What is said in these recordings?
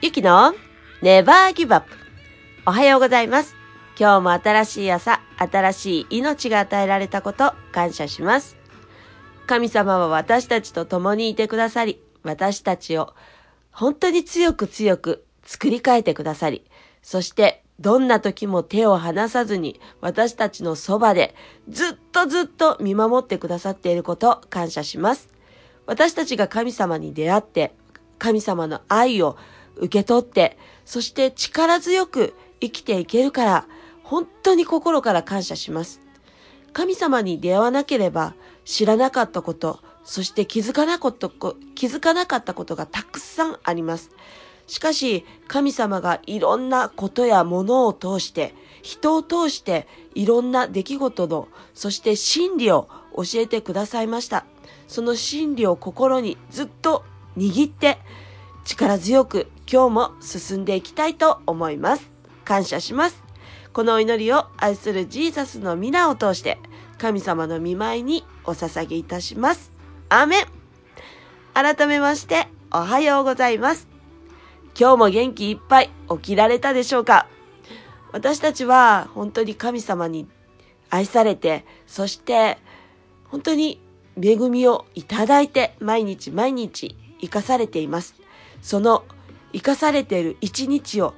ゆきのネバーギブアップ。おはようございます。今日も新しい朝、新しい命が与えられたこと、感謝します。神様は私たちと共にいてくださり、私たちを本当に強く強く作り変えてくださり、そしてどんな時も手を離さずに私たちのそばでずっとずっと見守ってくださっていること感謝します。私たちが神様に出会って神様の愛を受け取って、そして力強く生きていけるから、本当に心から感謝します。神様に出会わなければ知らなかったこと、そして気づかなかった気づかなかったことがたくさんあります。しかし、神様がいろんなことやものを通して、人を通していろんな出来事の、そして真理を教えてくださいました。その真理を心にずっと握って、力強く今日も進んでいきたいと思います。感謝します。このお祈りを愛するジーザスの皆を通して神様の見舞いにお捧げいたします。アメン改めましておはようございます。今日も元気いっぱい起きられたでしょうか？私たちは本当に神様に愛されて、そして本当に恵みをいただいて毎日毎日生かされています。その生かされている一日を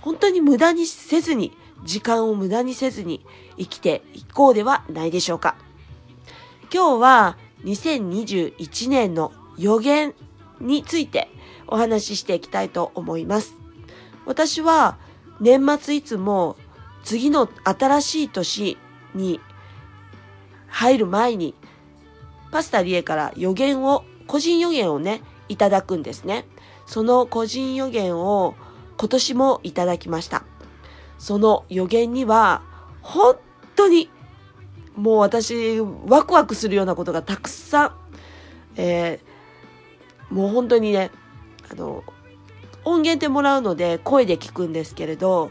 本当に無駄にせずに、時間を無駄にせずに生きていこうではないでしょうか。今日は2021年の予言についてお話ししていきたいと思います。私は年末いつも次の新しい年に入る前にパスタリエから予言を、個人予言をね、いただくんですね。その個人予言を今年もいただきました。その予言には、本当にもう私、ワクワクするようなことがたくさん、えー、もう本当にね、あの、音源でもらうので声で聞くんですけれど、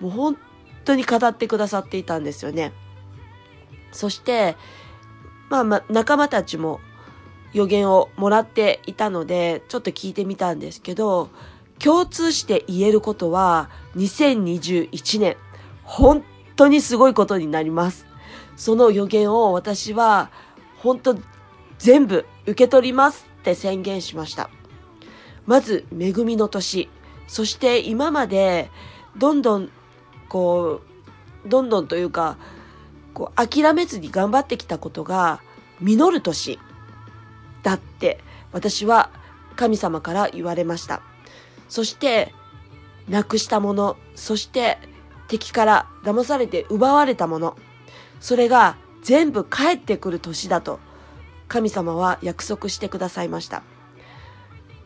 もう本当に語ってくださっていたんですよね。そして、まあまあ仲間たちも予言をもらっていたので、ちょっと聞いてみたんですけど、共通して言えることは、2021年、本当にすごいことになります。その予言を私は、本当全部受け取りますって宣言しました。まず、恵みの年。そして今まで、どんどん、こう、どんどんというか、こう、諦めずに頑張ってきたことが、実る年。だって私は神様から言われました。そして、なくしたもの、そして敵から騙されて奪われたもの、それが全部帰ってくる年だと神様は約束してくださいました。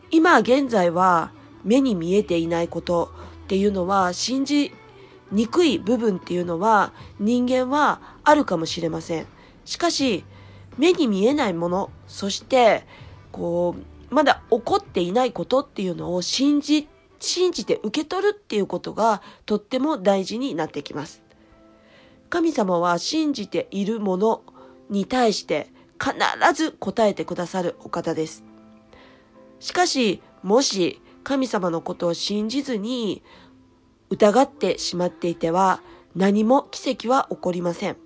今現在は目に見えていないことっていうのは信じにくい部分っていうのは人間はあるかもしれません。しかし目に見えないもの、そして、こう、まだ起こっていないことっていうのを信じ、信じて受け取るっていうことがとっても大事になってきます。神様は信じているものに対して必ず答えてくださるお方です。しかし、もし神様のことを信じずに疑ってしまっていては何も奇跡は起こりません。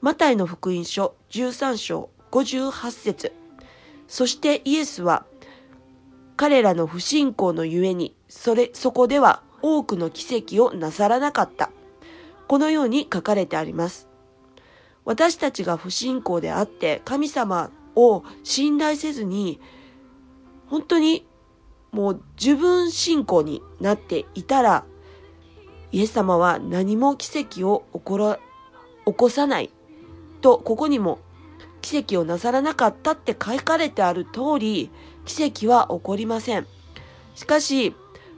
マタイの福音書13章58節そしてイエスは彼らの不信仰のゆえに、それ、そこでは多くの奇跡をなさらなかった。このように書かれてあります。私たちが不信仰であって神様を信頼せずに、本当にもう自分信仰になっていたら、イエス様は何も奇跡を起こら、起こさないと、ここにも奇跡をなさらなかったって書かれてある通り、奇跡は起こりません。しかし、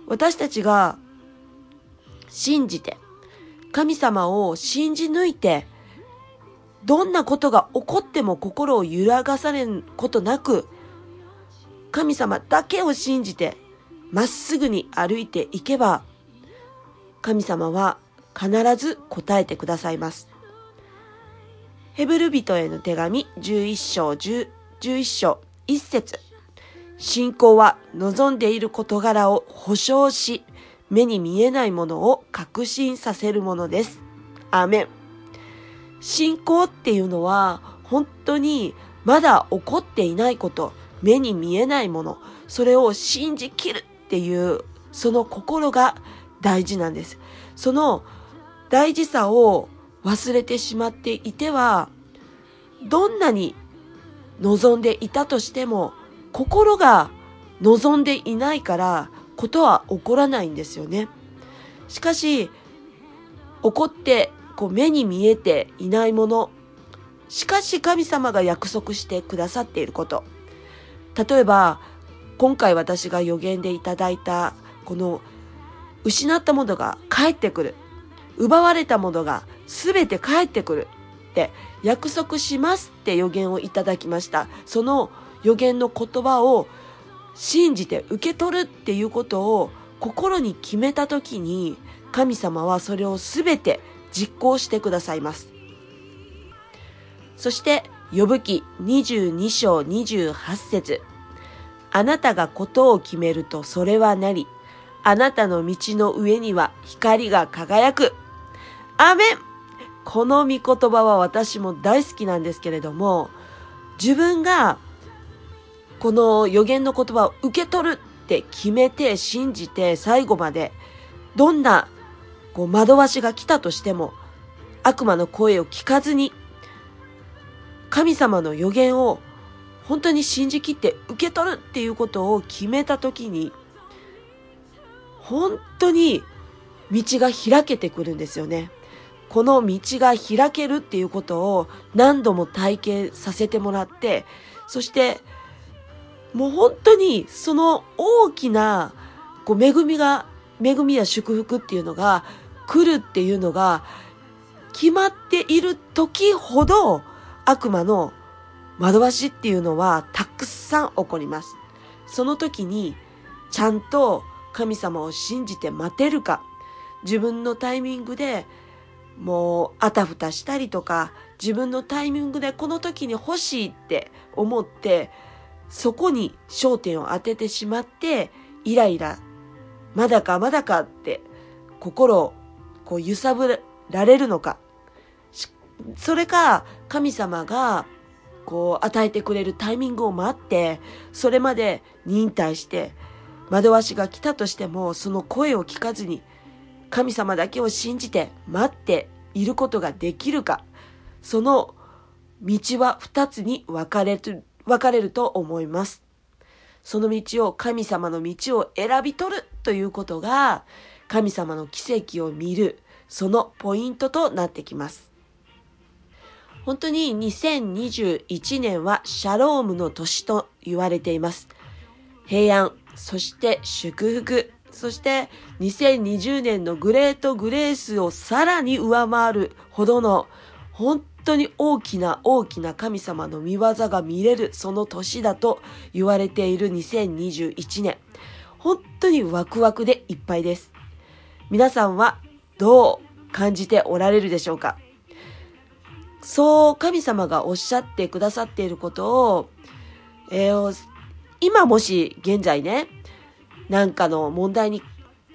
私たちが信じて、神様を信じ抜いて、どんなことが起こっても心を揺らがされることなく、神様だけを信じて、まっすぐに歩いていけば、神様は必ず答えてくださいます。ヘブル人への手紙11章10 11章1節信仰は望んでいる事柄を保証し、目に見えないものを確信させるものです。アーメン。信仰っていうのは本当にまだ起こっていないこと、目に見えないもの、それを信じきるっていうその心が大事なんです。その大事さを忘れてしまっていては、どんなに望んでいたとしても、心が望んでいないからことは起こらないんですよね。しかし、起こってこう目に見えていないもの、しかし神様が約束してくださっていること。例えば、今回私が予言でいただいた、この失ったものが帰ってくる。奪われたものが全て帰ってくる。って約束しますって予言をいただきました。その予言の言葉を信じて受け取るっていうことを心に決めた時に神様はそれを全て実行してくださいます。そして、呼ぶ記22章28節あなたがことを決めるとそれはなり、あなたの道の上には光が輝く。アメンこの御言葉は私も大好きなんですけれども、自分がこの予言の言葉を受け取るって決めて信じて最後までどんなこう惑わしが来たとしても悪魔の声を聞かずに神様の予言を本当に信じきって受け取るっていうことを決めた時に本当に道が開けてくるんですよね。この道が開けるっていうことを何度も体験させてもらって、そしてもう本当にその大きなこう恵みが、恵みや祝福っていうのが来るっていうのが決まっている時ほど悪魔の惑わしっていうのはたくさん起こります。その時にちゃんと神様を信じて待てるか、自分のタイミングでもうあたふたしたりとか、自分のタイミングでこの時に欲しいって思ってそこに焦点を当ててしまって、イライラ、まだかまだかって心をこう揺さぶられるのか。それか、神様がこう与えてくれるタイミングを待って、それまで忍耐して、惑わしが来たとしても、その声を聞かずに、神様だけを信じて待っていることができるか、その道は二つに分かれる分かれると思います。その道を神様の道を選び取るということが神様の奇跡を見るそのポイントとなってきます。本当に2021年はシャロームの年と言われています。平安、そして祝福、そして2020年のグレートグレースをさらに上回るほどの本当に大きな大きな神様の見業が見れるその年だと言われている2021年。本当にワクワクでいっぱいです。皆さんはどう感じておられるでしょうか？そう神様がおっしゃってくださっていることを、えー、今もし現在ね、なんかの問題に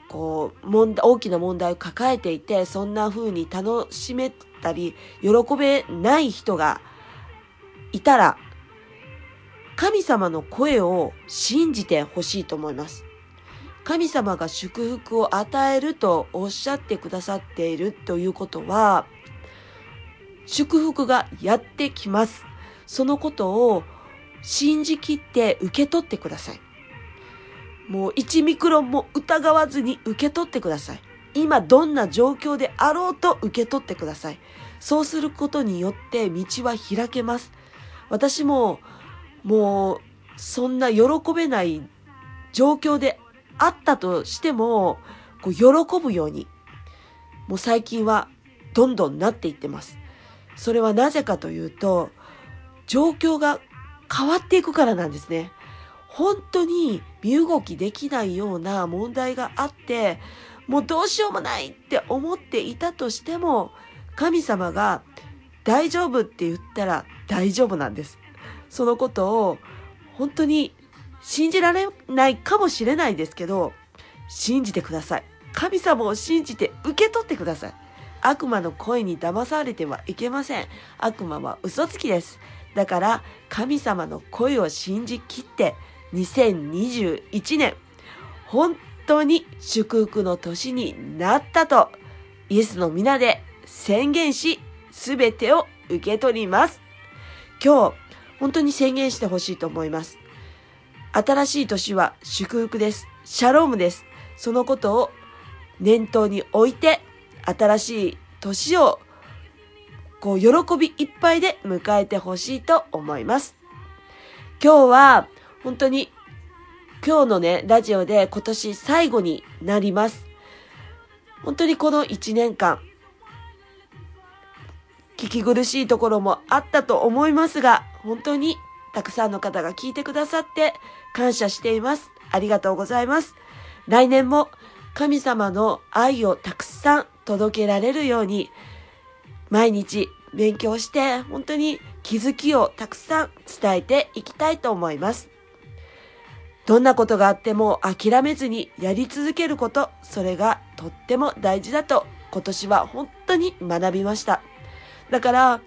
こう、問題、大きな問題を抱えていて、そんな風に楽しめたり、喜べない人がいたら、神様の声を信じてほしいと思います。神様が祝福を与えるとおっしゃってくださっているということは、祝福がやってきます。そのことを信じきって受け取ってください。もう1ミクロンも疑わずに受け取ってください。今どんな状況であろうと受け取ってください。そうすることによって道は開けます。私ももうそんな喜べない状況であったとしても、こう喜ぶように、もう最近はどんどんなっていってます。それはなぜかというと、状況が変わっていくからなんですね。本当に身動きできないような問題があって、もうどうしようもないって思っていたとしても、神様が大丈夫って言ったら大丈夫なんです。そのことを本当に信じられないかもしれないですけど、信じてください。神様を信じて受け取ってください。悪魔の声に騙されてはいけません。悪魔は嘘つきです。だから神様の声を信じきって2021年本当に祝福の年になったとイエスの皆で宣言し全てを受け取ります。今日本当に宣言してほしいと思います。新しい年は祝福です。シャロームです。そのことを念頭に置いて新しい年をこう喜びいっぱいで迎えてほしいと思います。今日は本当に今日のね、ラジオで今年最後になります。本当にこの1年間、聞き苦しいところもあったと思いますが、本当にたくさんの方が聞いてくださって感謝しています。ありがとうございます。来年も神様の愛をたくさん届けられるように、毎日勉強して本当に気づきをたくさん伝えていきたいと思います。どんなことがあっても諦めずにやり続けること、それがとっても大事だと今年は本当に学びました。だから、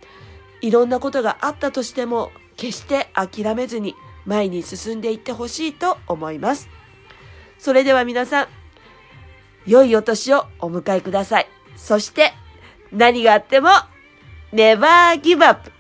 いろんなことがあったとしても決して諦めずに前に進んでいってほしいと思います。それでは皆さん、良いお年をお迎えください。そして、何があっても Never give up!